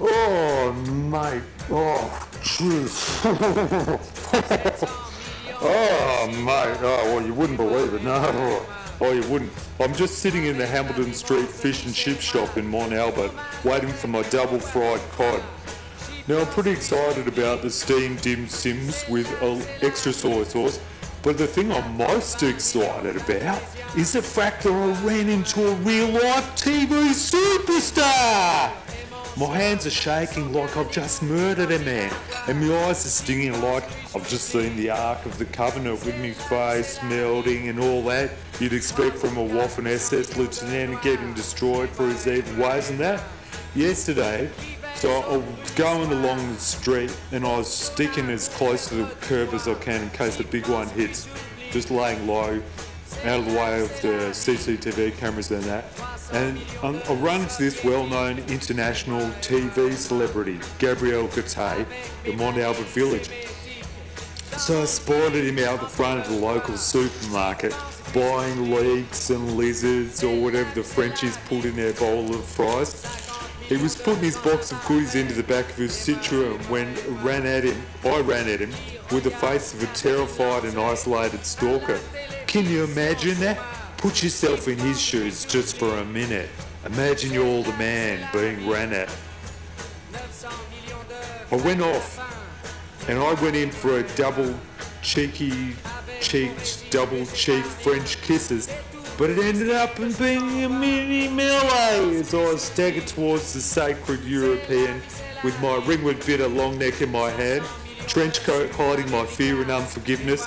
Oh, mate. Oh, jeez. oh, mate. Oh, well, you wouldn't believe it, no. Oh, you wouldn't. I'm just sitting in the Hamilton Street fish and chip shop in Mont Albert, waiting for my double fried cod. Now, I'm pretty excited about the steamed dim sims with uh, extra soy sauce, but the thing I'm most excited about is the fact that I ran into a real life TV superstar! My hands are shaking like I've just murdered a man, and my eyes are stinging like I've just seen the Ark of the Covenant with my face melting and all that you'd expect from a Waffen SS lieutenant getting destroyed for his evil ways and that. Yesterday, so I was going along the street and I was sticking as close to the curb as I can in case the big one hits, just laying low out of the way of the CCTV cameras and that. And um, I run into this well-known international TV celebrity, Gabriel Gaté, in Mont Albert Village. So I spotted him out the front of the local supermarket, buying leeks and lizards or whatever the Frenchies put in their bowl of fries. He was putting his box of goodies into the back of his Citroen when ran at him. I ran at him with the face of a terrified and isolated stalker. Can you imagine that? Put yourself in his shoes just for a minute. Imagine you're all the man being ran at. I went off and I went in for a double cheeky cheeked, double cheek French kisses, but it ended up in being a mini melee as I staggered towards the sacred European with my ringwood bitter long neck in my hand, trench coat hiding my fear and unforgiveness,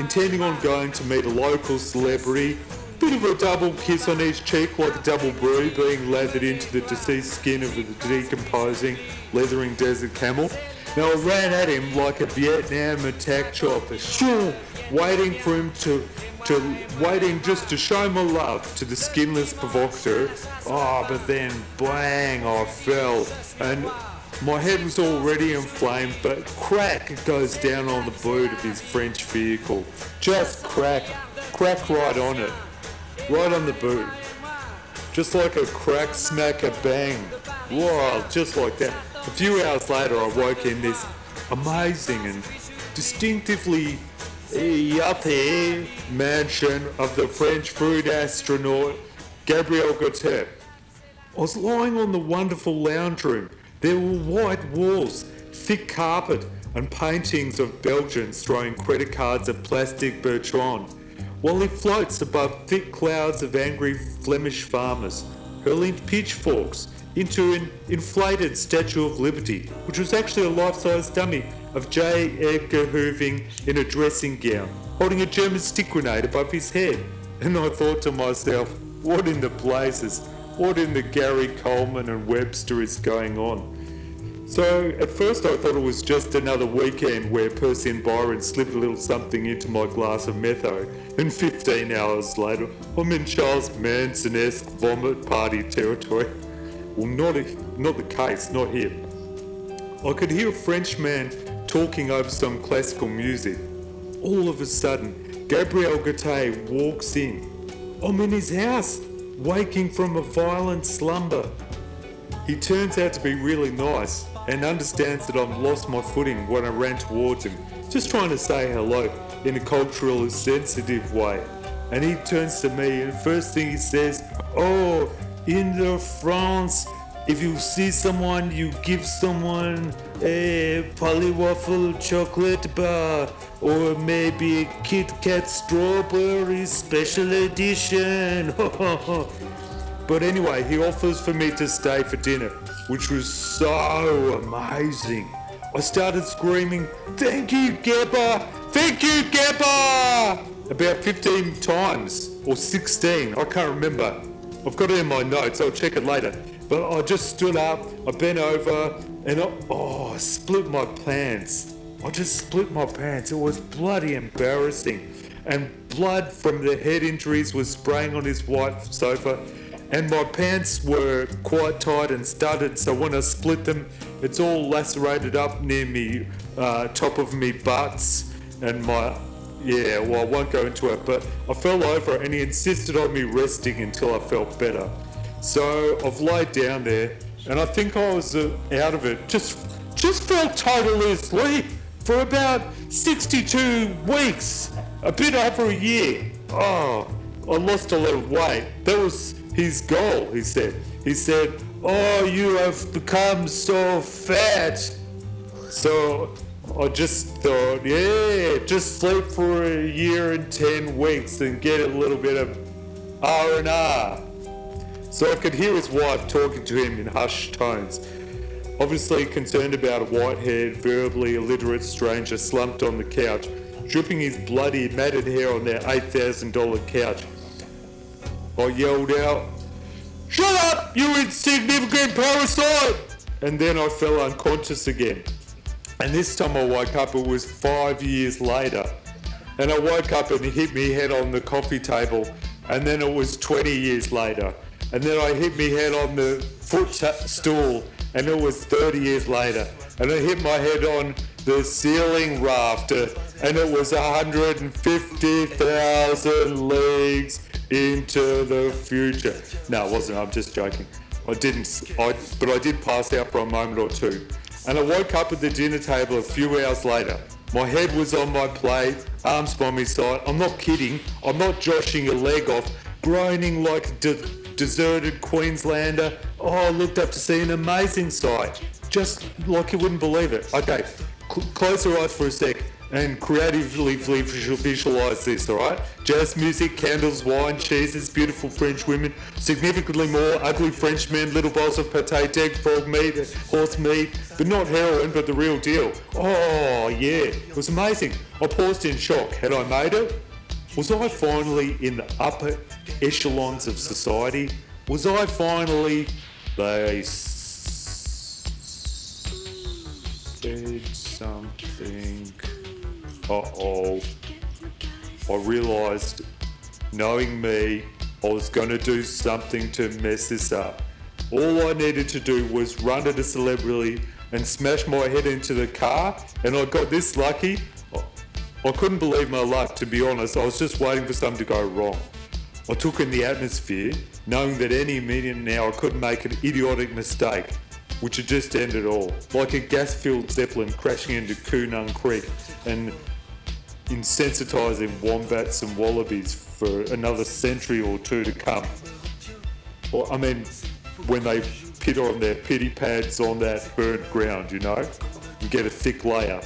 intending on going to meet a local celebrity. Bit of a double kiss on each cheek like a double brew being lathered into the deceased skin of the decomposing, leathering desert camel. Now I ran at him like a Vietnam attack chopper, shoo, waiting for him to, to, waiting just to show my love to the skinless provocateur. Oh, but then bang, I fell, and my head was already inflamed, but crack goes down on the boot of his French vehicle. Just crack, crack right on it, right on the boot. Just like a crack, smack, a bang. Wow, just like that. A few hours later, I woke in this amazing and distinctively yuppie mansion of the French food astronaut Gabriel Gaté. I was lying on the wonderful lounge room. There were white walls, thick carpet, and paintings of Belgians throwing credit cards at plastic Bertrand, while he floats above thick clouds of angry Flemish farmers, hurling pitchforks into an inflated Statue of Liberty, which was actually a life-size dummy of J. Edgar Hooving in a dressing gown, holding a German stick grenade above his head. And I thought to myself, what in the blazes, what in the Gary Coleman and Webster is going on? So at first I thought it was just another weekend where Percy and Byron slipped a little something into my glass of metho, and 15 hours later I'm in Charles Manson-esque vomit party territory. Well, not, not the case, not here. I could hear a Frenchman talking over some classical music. All of a sudden, Gabriel Gaté walks in. I'm in his house, waking from a violent slumber. He turns out to be really nice and understands that I've lost my footing when I ran towards him, just trying to say hello in a culturally sensitive way. And he turns to me, and first thing he says, Oh, in the France, if you see someone, you give someone a Polly Waffle chocolate bar or maybe a Kit Kat strawberry special edition. but anyway, he offers for me to stay for dinner, which was so amazing. I started screaming, Thank you, Geba! Thank you, Geba! About 15 times, or 16, I can't remember. I've got it in my notes, I'll check it later. But I just stood up, I bent over, and I, oh, I split my pants. I just split my pants. It was bloody embarrassing. And blood from the head injuries was spraying on his white sofa. And my pants were quite tight and studded, so when I split them, it's all lacerated up near me, uh, top of me butts and my yeah, well, I won't go into it, but I fell over and he insisted on me resting until I felt better. So I've laid down there and I think I was uh, out of it. Just, just felt totally asleep for about 62 weeks, a bit over a year. Oh, I lost a lot of weight. That was his goal, he said. He said, Oh, you have become so fat. So I just thought, yeah, just sleep for a year and 10 weeks and get a little bit of R&R. So I could hear his wife talking to him in hushed tones. Obviously concerned about a white-haired, verbally illiterate stranger slumped on the couch, dripping his bloody, matted hair on their $8,000 couch. I yelled out, Shut up, you insignificant parasite! And then I fell unconscious again. And this time I woke up, it was five years later. And I woke up and hit me head on the coffee table. And then it was 20 years later. And then I hit me head on the footstool. And it was 30 years later. And I hit my head on the ceiling rafter. And it was 150,000 leagues into the future. No, it wasn't. I'm just joking. I didn't. I, but I did pass out for a moment or two. And I woke up at the dinner table a few hours later. My head was on my plate, arms by my side. I'm not kidding. I'm not joshing a leg off, groaning like a de- deserted Queenslander. Oh, I looked up to see an amazing sight. Just like you wouldn't believe it. Okay, cl- close your eyes for a sec and creatively visualize this, alright? Jazz music, candles, wine, cheeses, beautiful French women, significantly more ugly French men, little bowls of pate, dead frog meat, horse meat, but not heroin, but the real deal. Oh, yeah, it was amazing. I paused in shock. Had I made it? Was I finally in the upper echelons of society? Was I finally. They said something uh-oh, I realised, knowing me, I was going to do something to mess this up. All I needed to do was run at a celebrity and smash my head into the car, and I got this lucky. I couldn't believe my luck, to be honest. I was just waiting for something to go wrong. I took in the atmosphere, knowing that any minute now I could make an idiotic mistake, which had just ended all. Like a gas filled Zeppelin crashing into Koonung Creek and insensitising wombats and wallabies for another century or two to come. Or, I mean, when they pit on their pity pads on that burnt ground, you know, and get a thick layer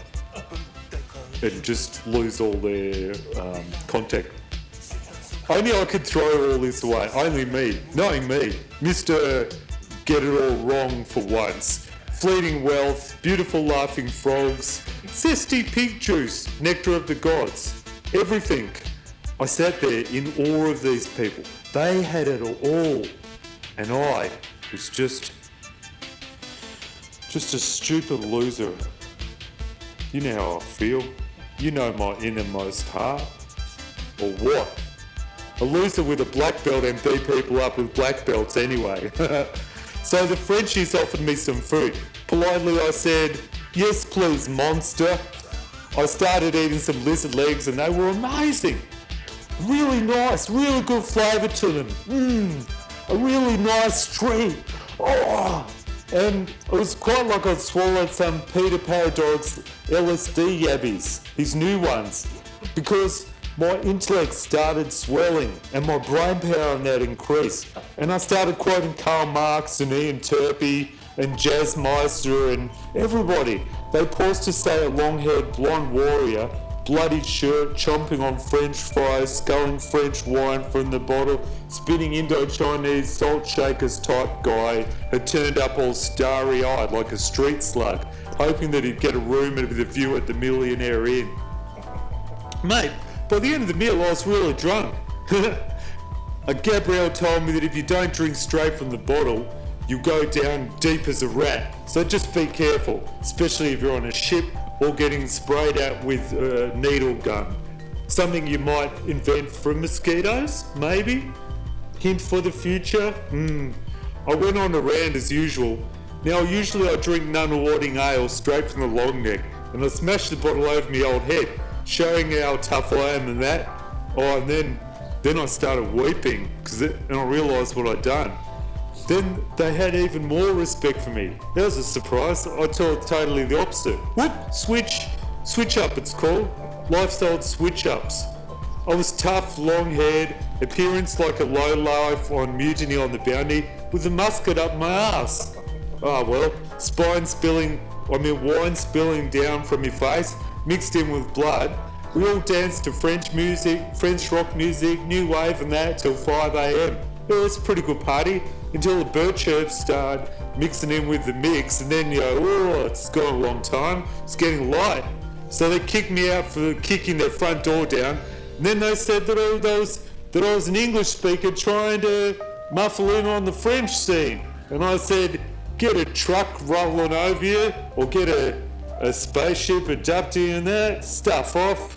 and just lose all their um, contact. Only I could throw all this away. Only me, knowing me, Mr. Get it all wrong for once fleeting wealth, beautiful laughing frogs, zesty pink juice, nectar of the gods, everything. I sat there in awe of these people. They had it all. And I was just, just a stupid loser. You know how I feel. You know my innermost heart. Or what? A loser with a black belt and beat people up with black belts anyway. So the Frenchies offered me some food. Politely I said, yes please monster. I started eating some lizard legs and they were amazing. Really nice, really good flavour to them. Mmm, a really nice treat. Oh, and it was quite like I'd swallowed some Peter Paradog's LSD yabbies, his new ones, because my intellect started swelling and my brain power that increased. And I started quoting Karl Marx and Ian Turpie and Jazz Meister and everybody. They paused to say a long-haired blonde warrior, bloodied shirt, chomping on French fries, sculling French wine from the bottle, spinning Indo-Chinese salt shakers type guy had turned up all starry-eyed like a street slug, hoping that he'd get a room with a view at the Millionaire Inn. Mate, by the end of the meal, I was really drunk. Gabrielle told me that if you don't drink straight from the bottle, you go down deep as a rat. So just be careful, especially if you're on a ship or getting sprayed at with a needle gun. Something you might invent for mosquitoes, maybe? Hint for the future? Hmm. I went on a rant as usual. Now, usually I drink Nunawading ale straight from the long neck, and I smashed the bottle over my old head showing how tough I am and that. Oh, and then then I started weeping because and I realised what I'd done. Then they had even more respect for me. That was a surprise. I thought totally the opposite. Whoop, switch, switch up it's called. Lifestyle switch ups. I was tough, long haired, appearance like a low life on Mutiny on the Bounty, with a musket up my ass. Ah well, spine spilling, I mean wine spilling down from your face, mixed in with blood. We all danced to French music, French rock music, new wave and that till 5am. It was a pretty good party until the bird chirps started mixing in with the mix and then you go, oh, it's gone a long time, it's getting light. So they kicked me out for kicking their front door down. And then they said that I, that was, that I was an English speaker trying to muffle in on the French scene. And I said, get a truck rolling over you or get a, a spaceship adapting and that, stuff off.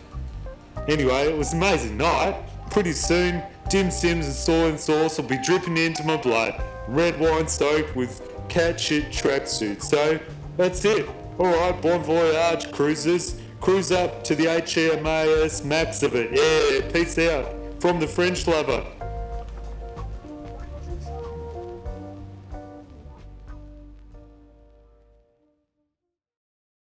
Anyway, it was an amazing night. Pretty soon, Dim Sims and soy and sauce will be dripping into my blood. Red wine soaked with cat shit tracksuit. So that's it. Alright, bon voyage, cruisers. Cruise up to the HMAS max of it. Yeah, peace out. From the French lover.